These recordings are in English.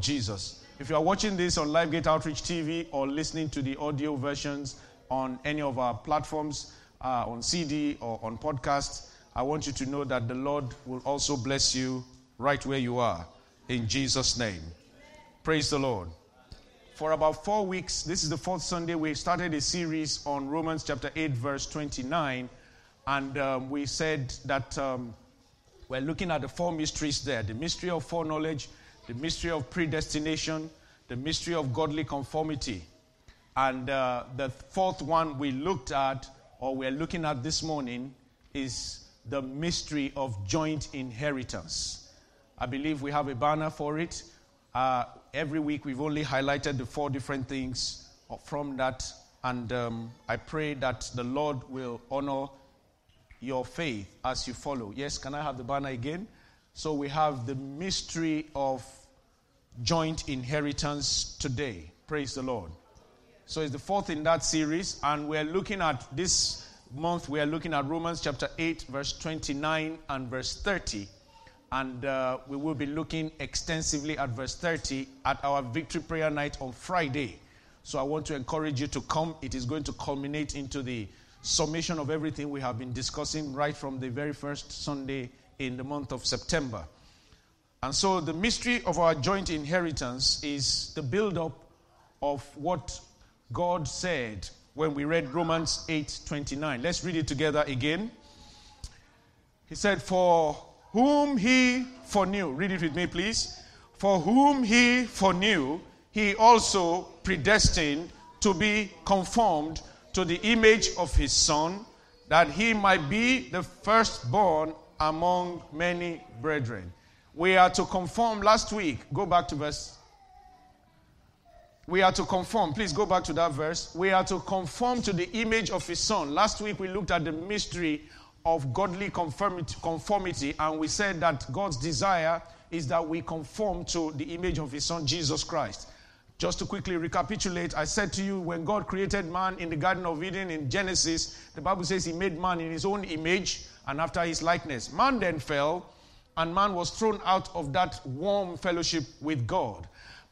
Jesus. If you are watching this on LiveGate Outreach TV or listening to the audio versions on any of our platforms, uh, on CD or on podcast, I want you to know that the Lord will also bless you right where you are. In Jesus' name. Praise the Lord. For about four weeks, this is the fourth Sunday, we started a series on Romans chapter 8, verse 29. And um, we said that um, we're looking at the four mysteries there the mystery of foreknowledge, the mystery of predestination, the mystery of godly conformity. And uh, the fourth one we looked at, or we're looking at this morning, is the mystery of joint inheritance. I believe we have a banner for it. Uh, every week we've only highlighted the four different things from that. And um, I pray that the Lord will honor your faith as you follow. Yes, can I have the banner again? So we have the mystery of joint inheritance today. Praise the Lord. So it's the fourth in that series, and we're looking at this month, we are looking at Romans chapter 8, verse 29 and verse 30. And uh, we will be looking extensively at verse 30 at our victory prayer night on Friday. So I want to encourage you to come. It is going to culminate into the summation of everything we have been discussing right from the very first Sunday in the month of September. And so the mystery of our joint inheritance is the build up of what God said when we read Romans 8:29. Let's read it together again. He said, "For whom he foreknew, read it with me please. For whom he foreknew, he also predestined to be conformed to the image of his son, that he might be the firstborn among many brethren." We are to conform last week. Go back to verse. We are to conform. Please go back to that verse. We are to conform to the image of his son. Last week we looked at the mystery of godly conformity, and we said that God's desire is that we conform to the image of his son, Jesus Christ. Just to quickly recapitulate, I said to you when God created man in the Garden of Eden in Genesis, the Bible says he made man in his own image and after his likeness. Man then fell and man was thrown out of that warm fellowship with God.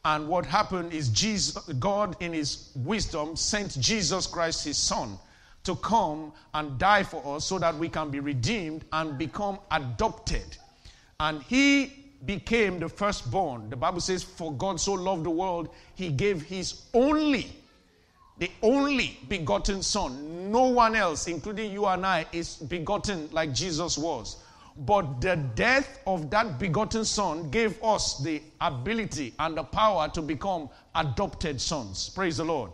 And what happened is Jesus, God, in his wisdom, sent Jesus Christ, his son, to come and die for us so that we can be redeemed and become adopted. And he became the firstborn. The Bible says, For God so loved the world, he gave his only, the only begotten son. No one else, including you and I, is begotten like Jesus was. But the death of that begotten son gave us the ability and the power to become adopted sons. Praise the Lord.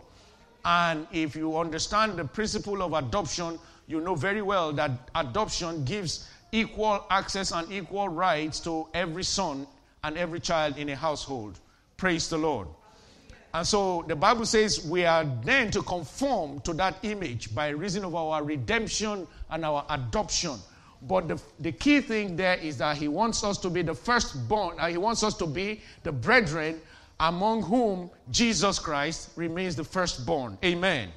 And if you understand the principle of adoption, you know very well that adoption gives equal access and equal rights to every son and every child in a household. Praise the Lord. And so the Bible says we are then to conform to that image by reason of our redemption and our adoption. But the, the key thing there is that he wants us to be the firstborn, uh, he wants us to be the brethren among whom Jesus Christ remains the firstborn. Amen.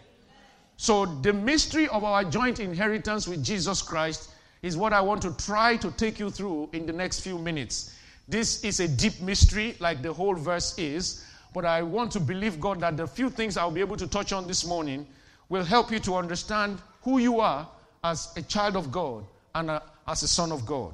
So, the mystery of our joint inheritance with Jesus Christ is what I want to try to take you through in the next few minutes. This is a deep mystery, like the whole verse is, but I want to believe God that the few things I'll be able to touch on this morning will help you to understand who you are as a child of God and a, as a son of God.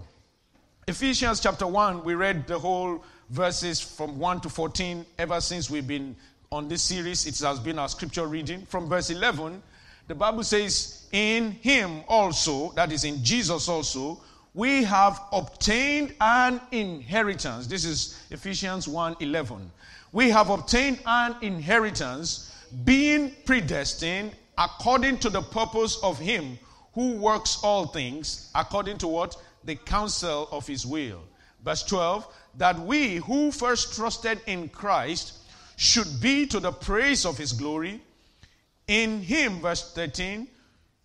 Ephesians chapter 1, we read the whole verses from 1 to 14 ever since we've been on this series. It has been our scripture reading. From verse 11, the Bible says, In him also, that is in Jesus also, we have obtained an inheritance. This is Ephesians 1 11. We have obtained an inheritance, being predestined according to the purpose of him who works all things according to what? The counsel of his will. Verse 12, that we who first trusted in Christ should be to the praise of his glory. In him, verse 13,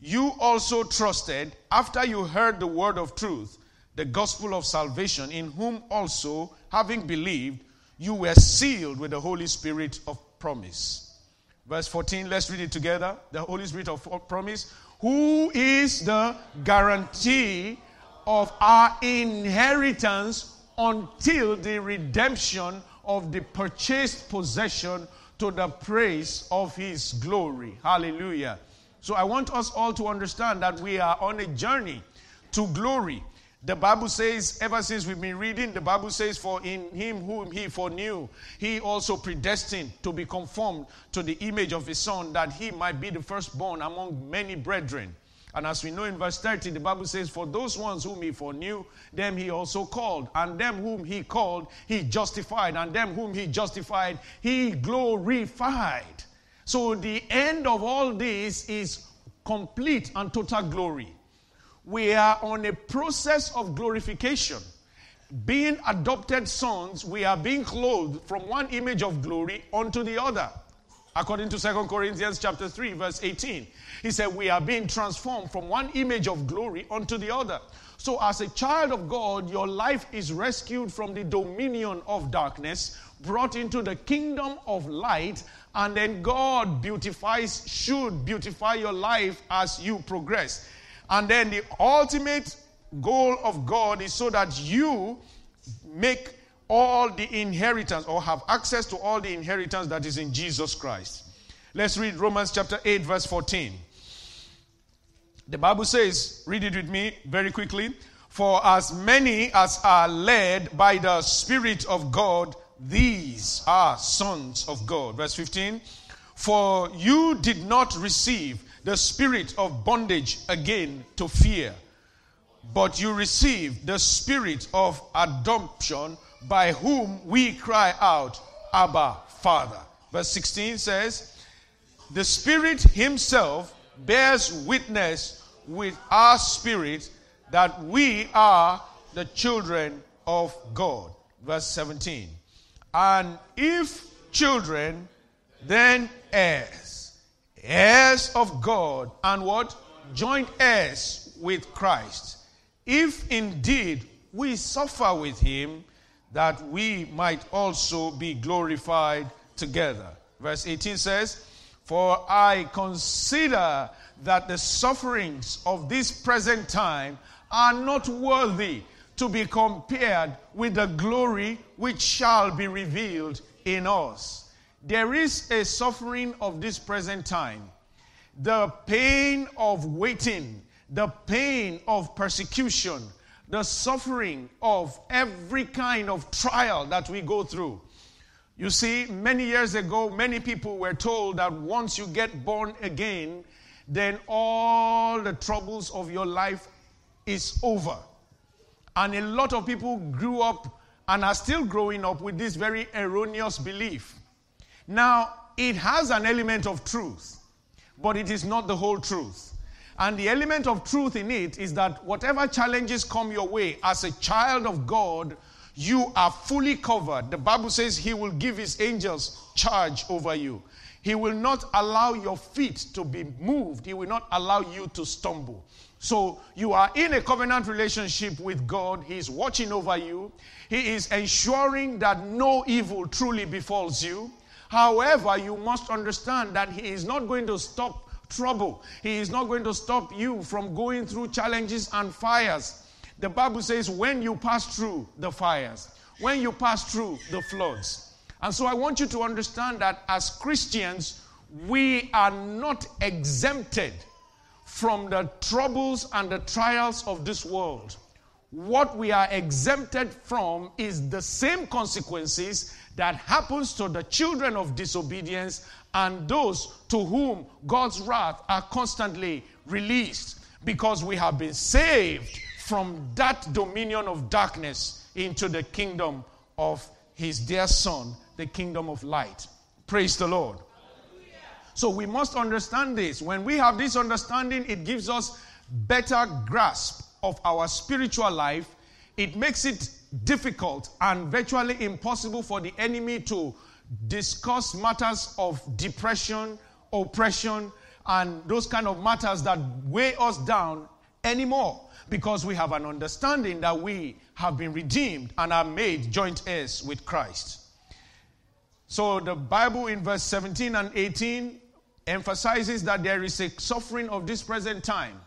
you also trusted after you heard the word of truth, the gospel of salvation, in whom also, having believed, you were sealed with the Holy Spirit of promise. Verse 14, let's read it together. The Holy Spirit of promise, who is the guarantee of our inheritance until the redemption of the purchased possession to the praise of his glory. Hallelujah. So I want us all to understand that we are on a journey to glory. The Bible says, ever since we've been reading, the Bible says, For in him whom he foreknew, he also predestined to be conformed to the image of his son, that he might be the firstborn among many brethren. And as we know in verse 30, the Bible says, For those ones whom he foreknew, them he also called. And them whom he called, he justified. And them whom he justified, he glorified. So the end of all this is complete and total glory. We are on a process of glorification. Being adopted sons, we are being clothed from one image of glory unto the other. According to 2 Corinthians chapter 3 verse 18. He said we are being transformed from one image of glory unto the other. So as a child of God, your life is rescued from the dominion of darkness, brought into the kingdom of light, and then God beautifies should beautify your life as you progress. And then the ultimate goal of God is so that you make all the inheritance or have access to all the inheritance that is in Jesus Christ. Let's read Romans chapter 8, verse 14. The Bible says, read it with me very quickly. For as many as are led by the Spirit of God, these are sons of God. Verse 15. For you did not receive the spirit of bondage again to fear, but you received the spirit of adoption by whom we cry out, Abba, Father. Verse 16 says, The Spirit Himself bears witness with our spirit that we are the children of God. Verse 17. And if children, then heirs, heirs of God, and what? Joint heirs with Christ. If indeed we suffer with him, that we might also be glorified together. Verse 18 says, For I consider that the sufferings of this present time are not worthy to be compared with the glory which shall be revealed in us. There is a suffering of this present time, the pain of waiting, the pain of persecution, the suffering of every kind of trial that we go through. You see, many years ago, many people were told that once you get born again, then all the troubles of your life is over. And a lot of people grew up and are still growing up with this very erroneous belief. Now, it has an element of truth, but it is not the whole truth. And the element of truth in it is that whatever challenges come your way as a child of God, you are fully covered. The Bible says He will give His angels charge over you. He will not allow your feet to be moved, He will not allow you to stumble. So you are in a covenant relationship with God. He is watching over you. He is ensuring that no evil truly befalls you. However, you must understand that He is not going to stop trouble. He is not going to stop you from going through challenges and fires. The Bible says, when you pass through the fires, when you pass through the floods. And so I want you to understand that as Christians, we are not exempted from the troubles and the trials of this world. What we are exempted from is the same consequences that happens to the children of disobedience and those to whom God's wrath are constantly released because we have been saved from that dominion of darkness into the kingdom of his dear son, the kingdom of light. Praise the Lord. So we must understand this. When we have this understanding, it gives us better grasp of our spiritual life. It makes it difficult and virtually impossible for the enemy to discuss matters of depression, oppression, and those kind of matters that weigh us down anymore because we have an understanding that we have been redeemed and are made joint heirs with Christ. So the Bible in verse 17 and 18 emphasizes that there is a suffering of this present time.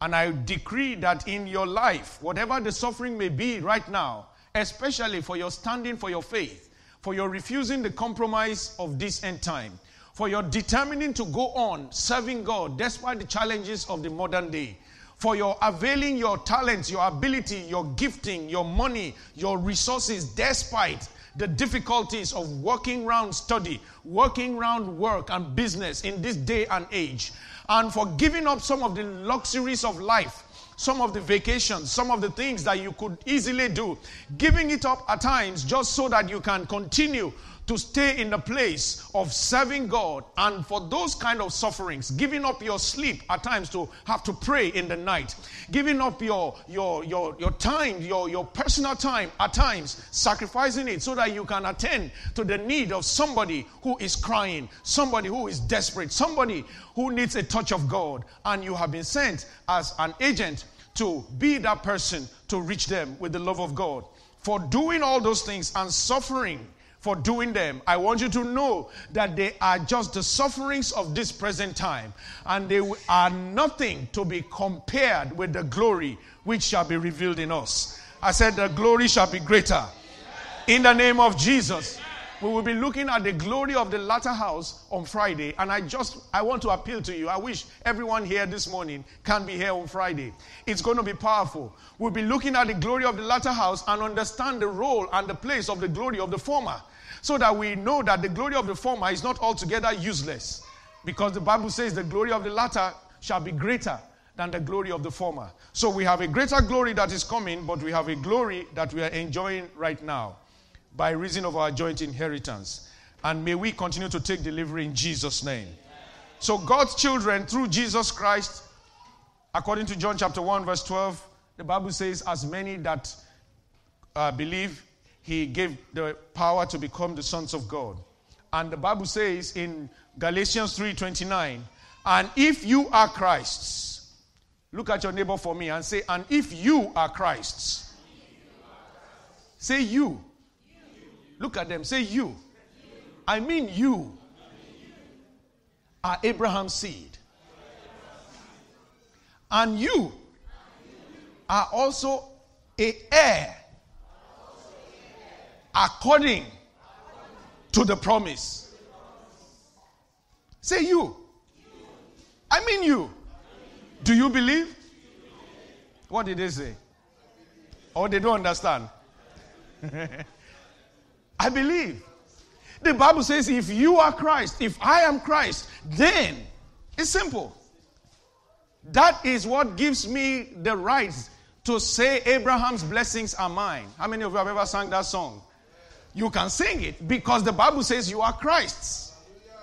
And I decree that in your life, whatever the suffering may be right now, especially for your standing for your faith, for your refusing the compromise of this end time, for your determining to go on serving God despite the challenges of the modern day, for your availing your talents, your ability, your gifting, your money, your resources despite the difficulties of working around study, working around work and business in this day and age, and for giving up some of the luxuries of life some of the vacations, some of the things that you could easily do, giving it up at times just so that you can continue to stay in the place of serving God and for those kind of sufferings, giving up your sleep at times to have to pray in the night, giving up your your your, your time, your, your personal time at times, sacrificing it so that you can attend to the need of somebody who is crying, somebody who is desperate, somebody who needs a touch of God, and you have been sent as an agent to be that person to reach them with the love of God. For doing all those things and suffering for doing them. I want you to know that they are just the sufferings of this present time, and they are nothing to be compared with the glory which shall be revealed in us. I said, The glory shall be greater. In the name of Jesus. We will be looking at the glory of the latter house on Friday, and I just I want to appeal to you. I wish everyone here this morning can be here on Friday. It's going to be powerful. We'll be looking at the glory of the latter house and understand the role and the place of the glory of the former so that we know that the glory of the former is not altogether useless. Because the Bible says the glory of the latter shall be greater than the glory of the former. So we have a greater glory that is coming, but we have a glory that we are enjoying right now by reason of our joint inheritance. And may we continue to take delivery in Jesus' name. So, God's children, through Jesus Christ, according to John chapter 1, verse 12, the Bible says, As many that uh, believe he gave the power to become the sons of God. And the Bible says in Galatians 3:29, and if you are Christ's, look at your neighbor for me and say, and if you are Christ's, say you. Look at them, say you. I mean you are Abraham's seed. And you are also a heir according to the promise. Say you. I mean you. Do you believe? What did they say? Or they don't understand? I believe. The Bible says, if you are Christ, if I am Christ, then it's simple. That is what gives me the right to say Abraham's blessings are mine. How many of you have ever sung that song? you can sing it because the Bible says you are Christ's.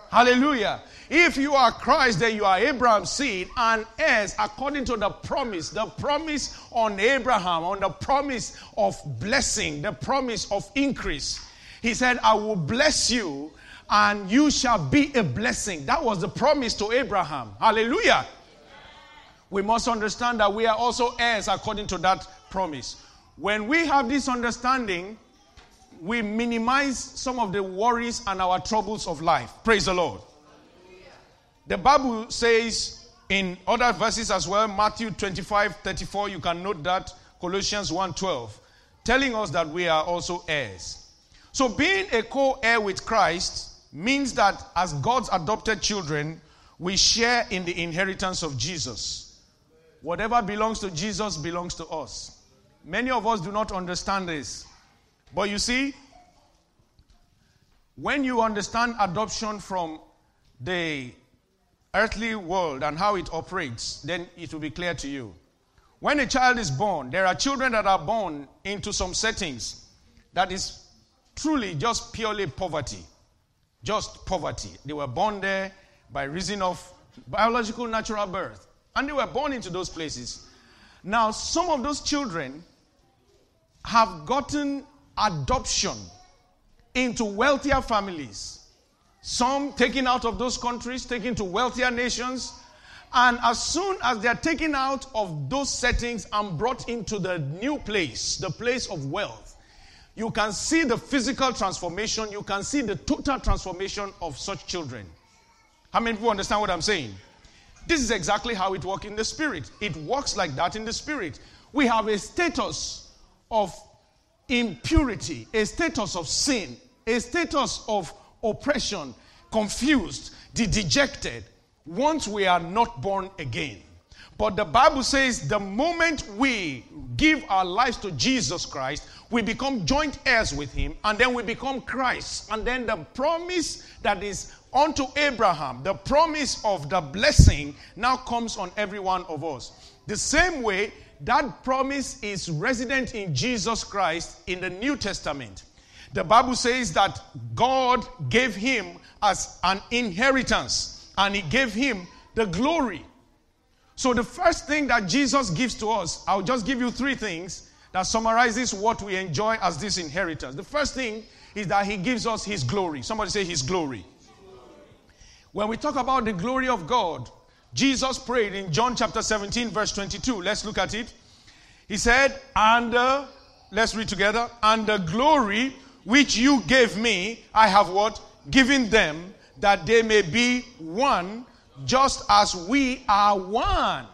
Hallelujah. If you are Christ, then you are Abraham's seed and heirs according to the promise, the promise on Abraham, on the promise of blessing, the promise of increase. He said, I will bless you and you shall be a blessing. That was the promise to Abraham. Hallelujah. We must understand that we are also heirs according to that promise. When we have this understanding, we minimize some of the worries and our troubles of life. Praise the Lord. The Bible says in other verses as well, Matthew 25 34, you can note that, Colossians 1 12, telling us that we are also heirs. So, being a co heir with Christ means that as God's adopted children, we share in the inheritance of Jesus. Whatever belongs to Jesus belongs to us. Many of us do not understand this. But you see, when you understand adoption from the earthly world and how it operates, then it will be clear to you. When a child is born, there are children that are born into some settings that is truly just purely poverty. Just poverty. They were born there by reason of biological natural birth. And they were born into those places. Now, some of those children have gotten adoption into wealthier families. Some taken out of those countries, taken to wealthier nations. And as soon as they're taken out of those settings and brought into the new place, the place of wealth, you can see the physical transformation, you can see the total transformation of such children. How many people understand what I'm saying? This is exactly how it works in the spirit. It works like that in the spirit. We have a status of impurity, a status of sin a status of oppression, confused, the dejected, once we are not born again. But the Bible says the moment we give our lives to Jesus Christ, we become joint heirs with him, and then we become Christ. And then the promise that is unto Abraham, the promise of the blessing, now comes on every one of us. The same way, that promise is resident in Jesus Christ in the New Testament. The Bible says that God gave him as an inheritance, and he gave him the glory. So, the first thing that Jesus gives to us, I'll just give you three things that summarizes what we enjoy as this inheritance. The first thing is that he gives us his glory. Somebody say his glory. When we talk about the glory of God, Jesus prayed in John chapter 17, verse 22. Let's look at it. He said, And uh, let's read together. And the glory which you gave me, I have what? Given them, that they may be one, just as we are one.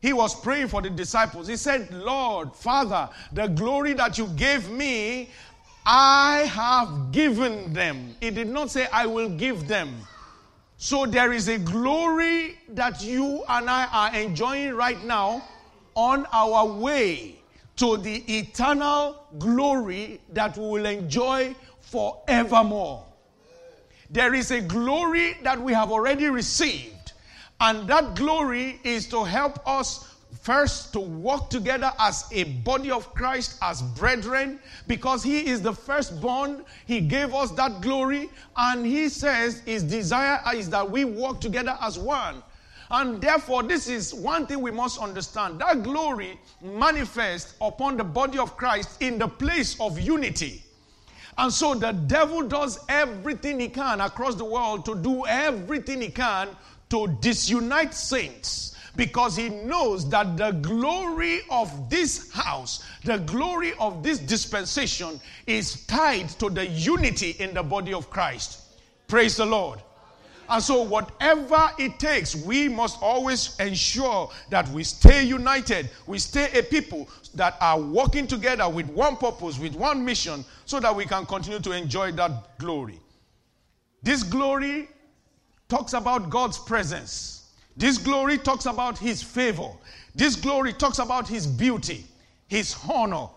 He was praying for the disciples. He said, Lord, Father, the glory that you gave me, I have given them. He did not say, I will give them. So there is a glory that you and I are enjoying right now on our way to the eternal glory that we will enjoy forevermore. There is a glory that we have already received and that glory is to help us first to walk together as a body of Christ, as brethren, because He is the firstborn. He gave us that glory, and He says His desire is that we walk together as one. And therefore, this is one thing we must understand. That glory manifests upon the body of Christ in the place of unity. And so the devil does everything he can across the world to do everything he can to disunite saints because he knows that the glory of this house, the glory of this dispensation is tied to the unity in the body of Christ. Praise the Lord. And so, whatever it takes, we must always ensure that we stay united. We stay a people that are working together with one purpose, with one mission, so that we can continue to enjoy that glory. This glory talks about God's presence. This glory talks about His favor. This glory talks about His beauty, His honor.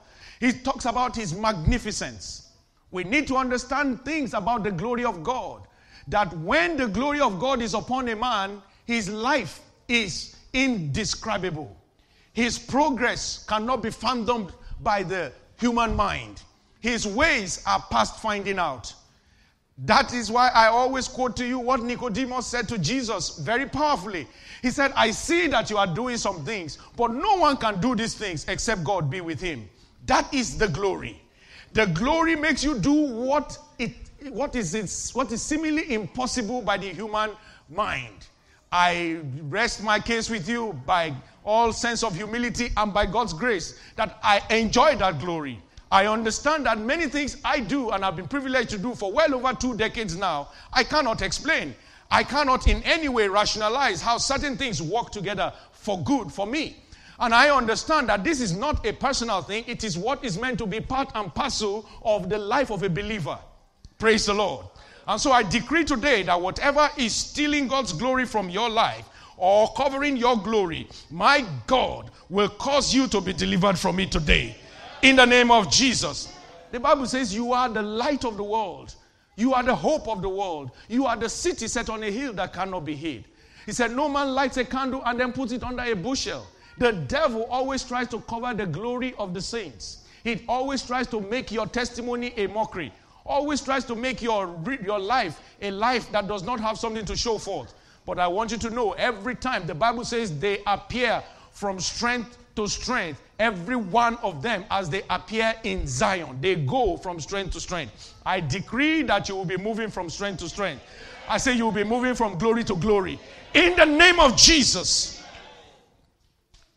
It talks about His magnificence. We need to understand things about the glory of God. That when the glory of God is upon a man, his life is indescribable. His progress cannot be fathomed by the human mind. His ways are past finding out. That is why I always quote to you what Nicodemus said to Jesus very powerfully. He said, I see that you are doing some things, but no one can do these things except God be with him. That is the glory. The glory makes you do what, it, what, is, it, what is seemingly impossible by the human mind. I rest my case with you by all sense of humility and by God's grace that I enjoy that glory. I understand that many things I do and have been privileged to do for well over two decades now, I cannot explain. I cannot in any way rationalize how certain things work together for good for me. And I understand that this is not a personal thing, it is what is meant to be part and parcel of the life of a believer. Praise the Lord. And so I decree today that whatever is stealing God's glory from your life or covering your glory, my God will cause you to be delivered from it today in the name of Jesus. The Bible says, You are the light of the world. You are the hope of the world. You are the city set on a hill that cannot be hid. He said, No man lights a candle and then puts it under a bushel. The devil always tries to cover the glory of the saints. He always tries to make your testimony a mockery. Always tries to make your, your life a life that does not have something to show forth. But I want you to know every time the Bible says they appear from strength to strength, every one of them as they appear in Zion. They go from strength to strength. I decree that you will be moving from strength to strength. I say you will be moving from glory to glory. In the name of Jesus.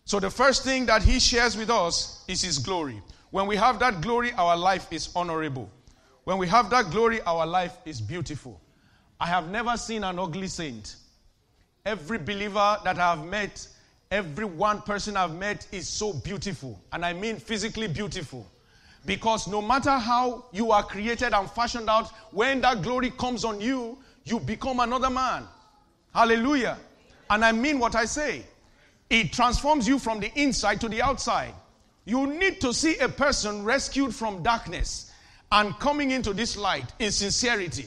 So, the first thing that he shares with us is his glory. When we have that glory, our life is honorable. When we have that glory, our life is beautiful. I have never seen an ugly saint. Every believer that I have met Every one person I've met is so beautiful, and I mean physically beautiful. Because no matter how you are created and fashioned out, when that glory comes on you, you become another man. Hallelujah. And I mean what I say. It transforms you from the inside to the outside. You need to see a person rescued from darkness and coming into this light in sincerity.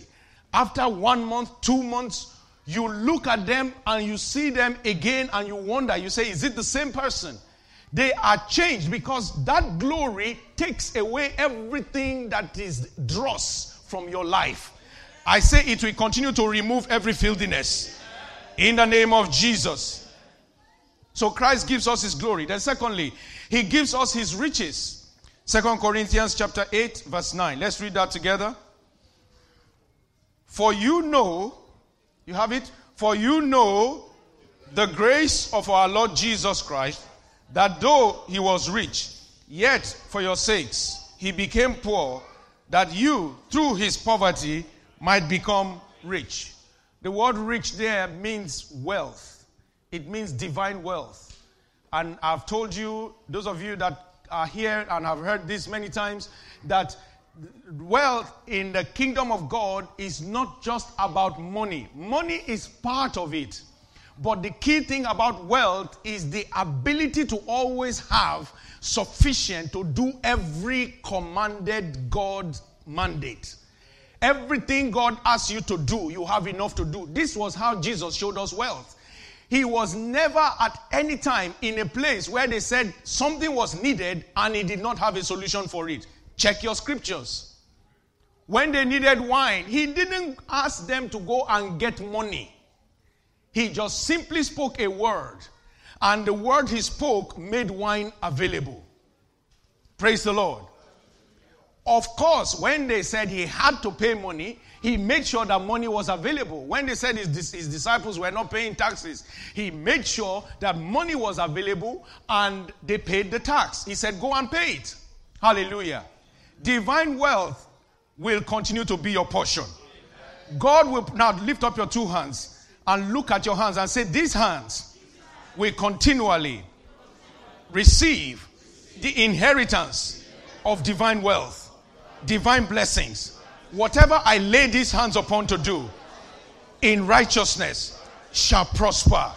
After one month, two months, you look at them and you see them again and you wonder, you say, is it the same person? They are changed because that glory takes away everything that is dross from your life. I say it will continue to remove every filthiness in the name of Jesus. So Christ gives us his glory. Then secondly, he gives us his riches. Second Corinthians chapter 8 verse 9. Let's read that together. For you know, you have it? For you know the grace of our Lord Jesus Christ that though he was rich, yet for your sakes he became poor, that you, through his poverty, might become rich. The word rich there means wealth, it means divine wealth. And I've told you, those of you that are here and have heard this many times, that wealth in the kingdom of God is not just about money. Money is part of it. But the key thing about wealth is the ability to always have sufficient to do every commanded God mandate. Everything God asks you to do, you have enough to do. This was how Jesus showed us wealth. He was never at any time in a place where they said something was needed and he did not have a solution for it. Check your scriptures. When they needed wine, he didn't ask them to go and get money. He just simply spoke a word, and the word he spoke made wine available. Praise the Lord. Of course, when they said he had to pay money, he made sure that money was available. When they said his, his disciples were not paying taxes, he made sure that money was available and they paid the tax. He said, Go and pay it. Hallelujah. Divine wealth will continue to be your portion. God will now lift up your two hands and look at your hands and say, These hands will continually receive the inheritance of divine wealth, divine blessings. Whatever I lay these hands upon to do in righteousness shall prosper.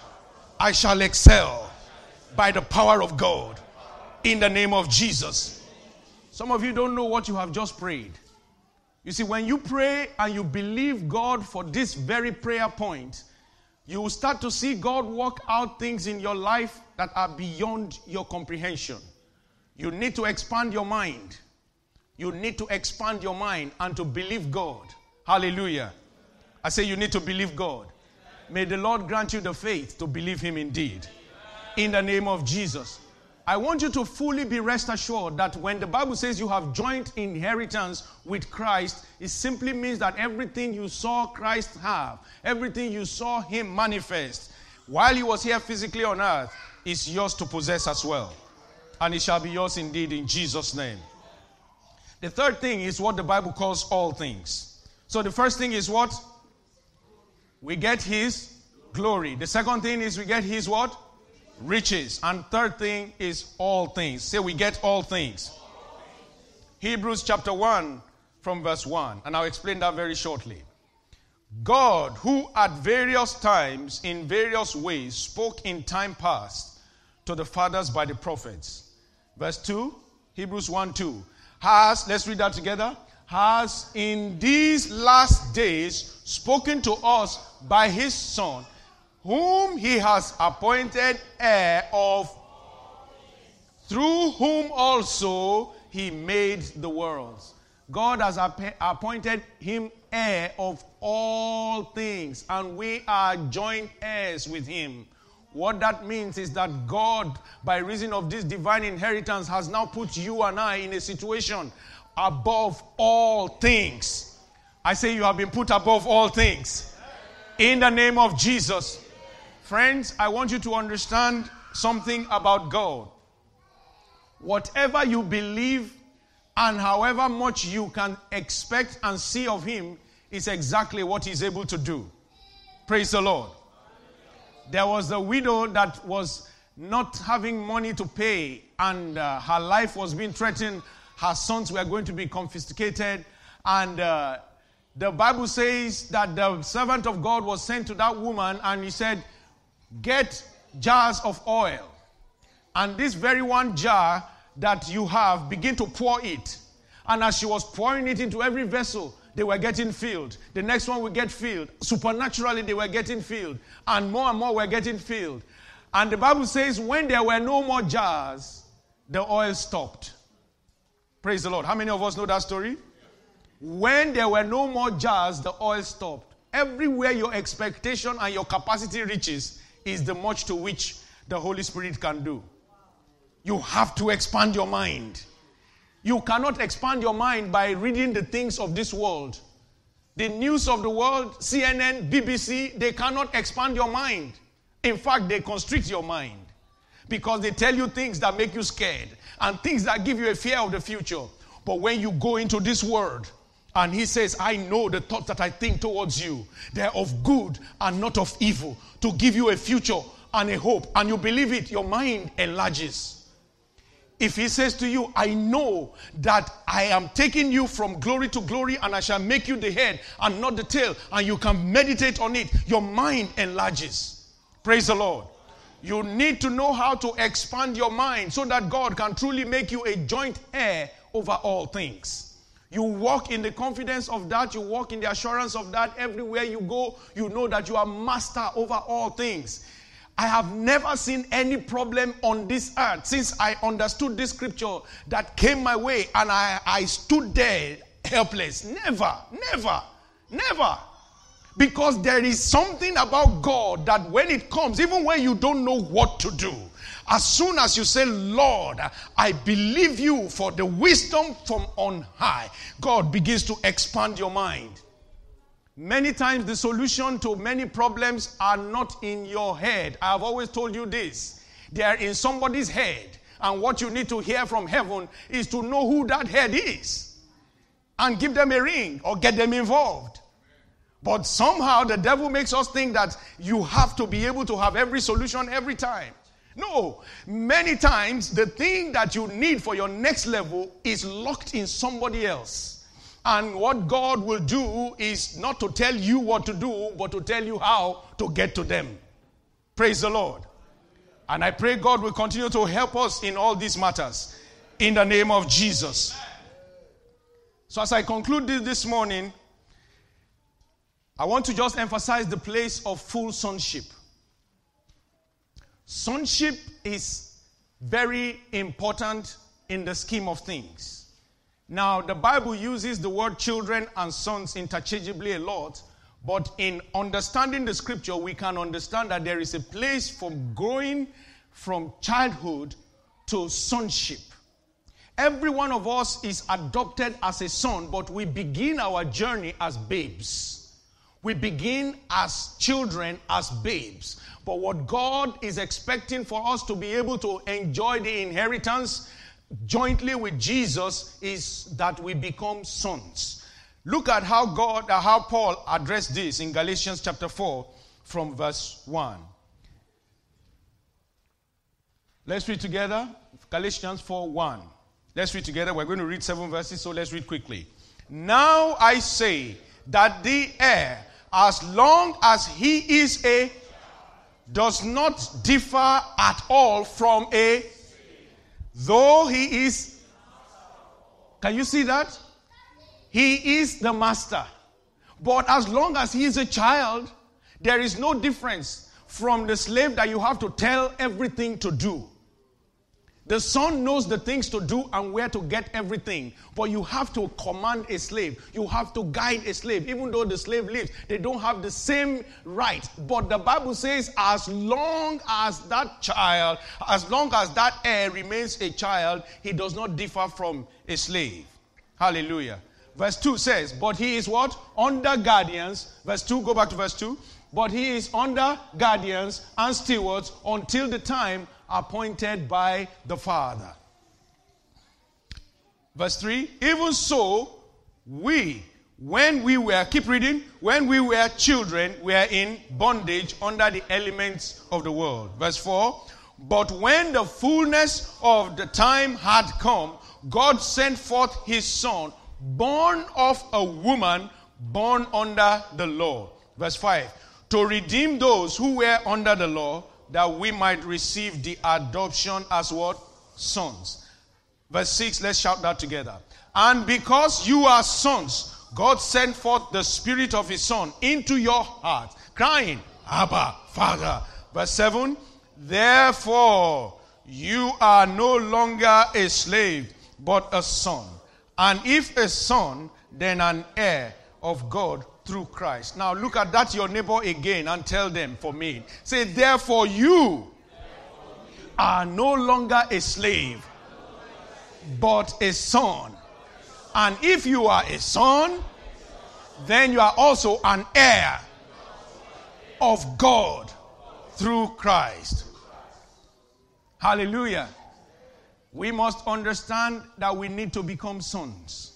I shall excel by the power of God in the name of Jesus. Some of you don't know what you have just prayed. You see, when you pray and you believe God for this very prayer point, you will start to see God work out things in your life that are beyond your comprehension. You need to expand your mind. You need to expand your mind and to believe God. Hallelujah. I say you need to believe God. May the Lord grant you the faith to believe Him indeed. In the name of Jesus. I want you to fully be rest assured that when the Bible says you have joint inheritance with Christ, it simply means that everything you saw Christ have, everything you saw Him manifest while He was here physically on earth, is yours to possess as well. And it shall be yours indeed in Jesus' name. The third thing is what the Bible calls all things. So the first thing is what? We get His glory. The second thing is we get His what? Riches. And third thing is all things. Say we get all things. Hebrews chapter 1 from verse 1. And I'll explain that very shortly. God, who at various times, in various ways, spoke in time past to the fathers by the prophets. Verse 2, Hebrews 1 2. Has, let's read that together, has in these last days spoken to us by his Son whom he has appointed heir of, through whom also he made the worlds. God has appointed him heir of all things, and we are joint heirs with him. What that means is that God, by reason of this divine inheritance, has now put you and I in a situation above all things. I say you have been put above all things. In the name of Jesus. Friends, I want you to understand something about God. Whatever you believe and however much you can expect and see of Him is exactly what He's able to do. Praise the Lord. There was a widow that was not having money to pay, and uh, her life was being threatened. her sons were going to be confiscated. And uh, the Bible says that the servant of God was sent to that woman and he said, Get jars of oil. And this very one jar that you have, begin to pour it. And as she was pouring it into every vessel, they were getting filled. The next one would get filled. Supernaturally, they were getting filled. And more and more were getting filled. And the Bible says, when there were no more jars, the oil stopped. Praise the Lord. How many of us know that story? When there were no more jars, the oil stopped. Everywhere your expectation and your capacity reaches is the much to which the Holy Spirit can do. You have to expand your mind. You cannot expand your mind by reading the things of this world. The news of the world, CNN, BBC, they cannot expand your mind. In fact, they constrict your mind because they tell you things that make you scared and things that give you a fear of the future. But when you go into this word, and he says, I know the thoughts that I think towards you. They're of good and not of evil, to give you a future and a hope. And you believe it, your mind enlarges. If he says to you, I know that I am taking you from glory to glory and I shall make you the head and not the tail, and you can meditate on it, your mind enlarges. Praise the Lord. You need to know how to expand your mind so that God can truly make you a joint heir over all things. You walk in the confidence of that, you walk in the assurance of that. Everywhere you go, you know that you are master over all things. I have never seen any problem on this earth since I understood this scripture that came my way and I, I stood there helpless. Never, never, never. Because there is something about God that when it comes, even when you don't know what to do, as soon as you say, Lord, I believe you for the wisdom from on high, God begins to expand your mind. Many times, the solution to many problems are not in your head. I have always told you this. They are in somebody's head. And what you need to hear from heaven is to know who that head is and give them a ring or get them involved. But somehow the devil makes us think that you have to be able to have every solution every time. No, many times the thing that you need for your next level is locked in somebody else. And what God will do is not to tell you what to do, but to tell you how to get to them. Praise the Lord. And I pray God will continue to help us in all these matters in the name of Jesus. So, as I conclude this this morning, I want to just emphasize the place of full sonship. Sonship is very important in the scheme of things. Now, the Bible uses the word children and sons interchangeably a lot, but in understanding the scripture, we can understand that there is a place for growing from childhood to sonship. Every one of us is adopted as a son, but we begin our journey as babes. We begin as children, as babes. But what God is expecting for us to be able to enjoy the inheritance jointly with Jesus is that we become sons. Look at how God, uh, how Paul addressed this in Galatians chapter 4 from verse 1. Let's read together Galatians 4 1. Let's read together. We're going to read seven verses, so let's read quickly. Now I say that the heir, as long as he is a, does not differ at all from a Though he is, can you see that? He is the master. But as long as he is a child, there is no difference from the slave that you have to tell everything to do. The son knows the things to do and where to get everything. But you have to command a slave. You have to guide a slave. Even though the slave lives, they don't have the same right. But the Bible says, as long as that child, as long as that heir remains a child, he does not differ from a slave. Hallelujah. Verse 2 says, But he is what? Under guardians. Verse 2, go back to verse 2. But he is under guardians and stewards until the time appointed by the Father. Verse 3 Even so, we, when we were, keep reading, when we were children, were in bondage under the elements of the world. Verse 4 But when the fullness of the time had come, God sent forth his son, born of a woman, born under the law. Verse 5 To redeem those who were under the law, that we might receive the adoption as what? Sons. Verse 6, let's shout that together. And because you are sons, God sent forth the Spirit of His Son into your heart, crying, Abba, Father. Verse 7 Therefore, you are no longer a slave, but a son. And if a son, then an heir of God through Christ. Now look at that, your neighbor again, and tell them for me. Say, therefore, you are no longer a slave, but a son. And if you are a son, then you are also an heir of God through Christ. Hallelujah. We must understand that we need to become sons.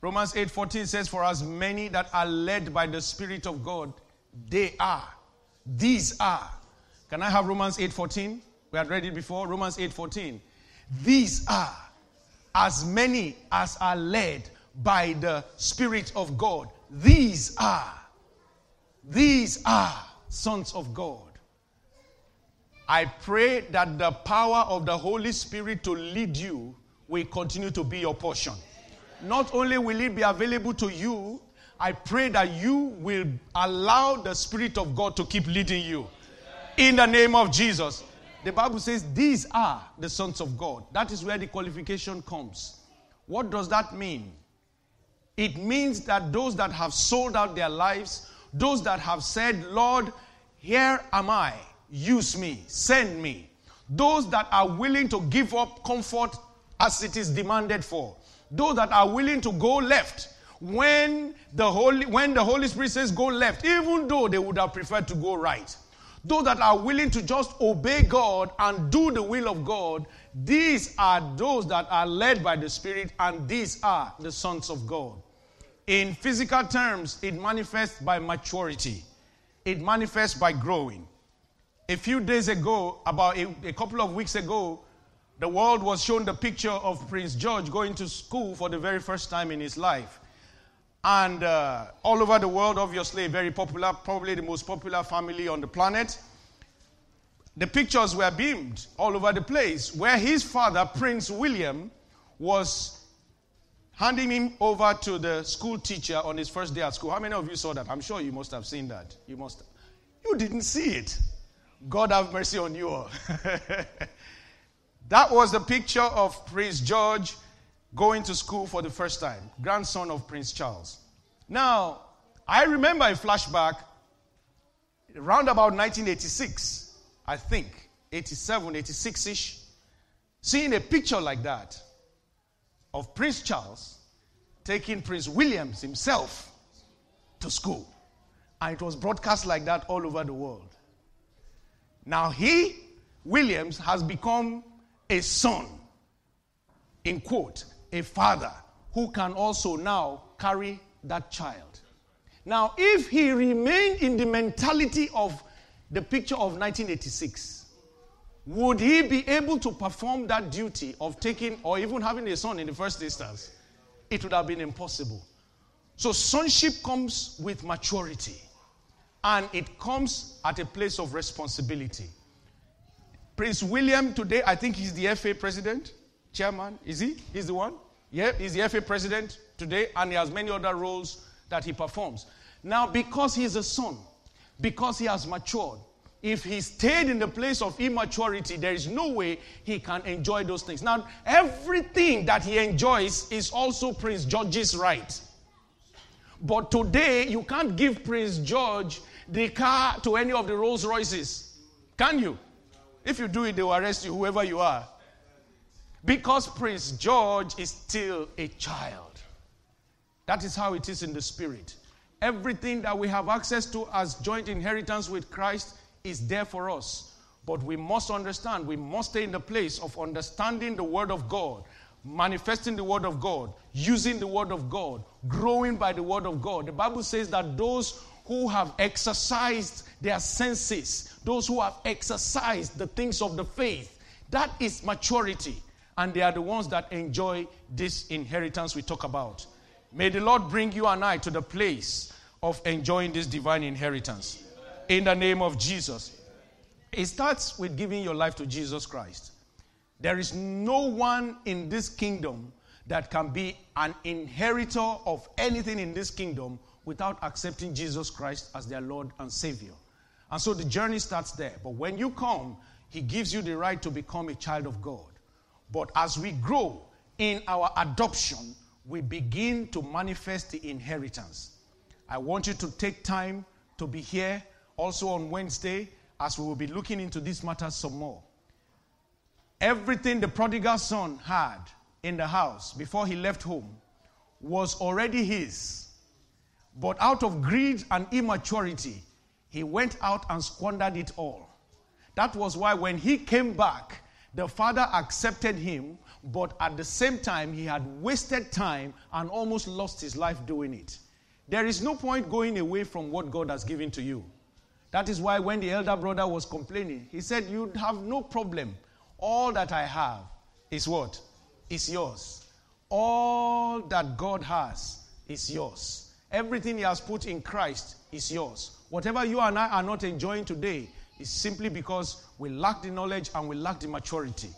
Romans 8:14 says for as many that are led by the spirit of God they are these are Can I have Romans 8:14? We had read it before Romans 8:14. These are as many as are led by the spirit of God. These are these are sons of God. I pray that the power of the Holy Spirit to lead you will continue to be your portion. Not only will it be available to you, I pray that you will allow the Spirit of God to keep leading you. In the name of Jesus. The Bible says these are the sons of God. That is where the qualification comes. What does that mean? It means that those that have sold out their lives, those that have said, Lord, here am I, use me, send me. Those that are willing to give up comfort as it is demanded for. Those that are willing to go left when the Holy, when the Holy Spirit says go left, even though they would have preferred to go right. Those that are willing to just obey God and do the will of God, these are those that are led by the Spirit, and these are the sons of God. In physical terms, it manifests by maturity, it manifests by growing. A few days ago, about a, a, couple of weeks ago, the world was shown the picture of Prince George going to school for the very first time in his life. And uh, all over the world, obviously, very popular, probably the most popular family on the planet. The pictures were beamed all over the place where his father, Prince William, was handing him over to the school teacher on his first day at school. How many of you saw that? I'm sure you must have seen that. You must. You didn't see it. God have mercy on you all. that was the picture of Prince George going to school for the first time, grandson of Prince Charles. Now, I remember a flashback around about 1986, I think, 87, 86 ish, seeing a picture like that of Prince Charles taking Prince Williams himself to school. And it was broadcast like that all over the world. Now he, Williams, has become a son, in quote, a father who can also now carry that child. Now, if he remained in the mentality of the picture of 1986, would he be able to perform that duty of taking or even having a son in the first instance? It would have been impossible. So, sonship comes with maturity and it comes at a place of responsibility. Prince William, today, I think he's the FA president, chairman. Is he? He's the one? Yeah, he's the FA president today, and he has many other roles that he performs. Now, because he's a son, because he has matured, if he stayed in the place of immaturity, there is no way he can enjoy those things. Now, everything that he enjoys is also Prince George's right. But today, you can't give Prince George the car to any of the Rolls Royces. Can you? If you do it, they will arrest you, whoever you are. Because Prince George is still a child. That is how it is in the spirit. Everything that we have access to as joint inheritance with Christ is there for us. But we must understand, we must stay in the place of understanding the Word of God, manifesting the Word of God, using the Word of God, growing by the Word of God. The Bible says that those who have exercised their senses, those who have exercised the things of the faith. That is maturity. And they are the ones that enjoy this inheritance we talk about. May the Lord bring you and I to the place of enjoying this divine inheritance. In the name of Jesus. It starts with giving your life to Jesus Christ. There is no one in this kingdom that can be an inheritor of anything in this kingdom without accepting Jesus Christ as their Lord and Savior. And so the journey starts there. But when you come, He gives you the right to become a child of God. But as we grow in our adoption, we begin to manifest the inheritance. I want you to take time to be here also on Wednesday as we will be looking into these matters some more. Everything the prodigal son had in the house before he left home was already his. But out of greed and immaturity, he went out and squandered it all. That was why when he came back, the father accepted him, but at the same time, he had wasted time and almost lost his life doing it. There is no point going away from what God has given to you. That is why when the elder brother was complaining, he said, You have no problem. All that I have is what? Is yours. All that God has is yours. Everything He has put in Christ is yours. Whatever you and I are not enjoying today is simply because we lack the knowledge and we lack the maturity.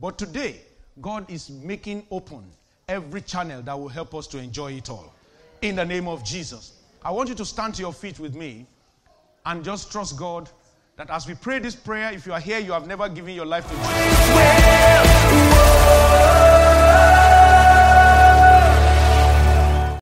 But today, God is making open every channel that will help us to enjoy it all. In the name of Jesus. I want you to stand to your feet with me and just trust God that as we pray this prayer, if you are here, you have never given your life to Jesus.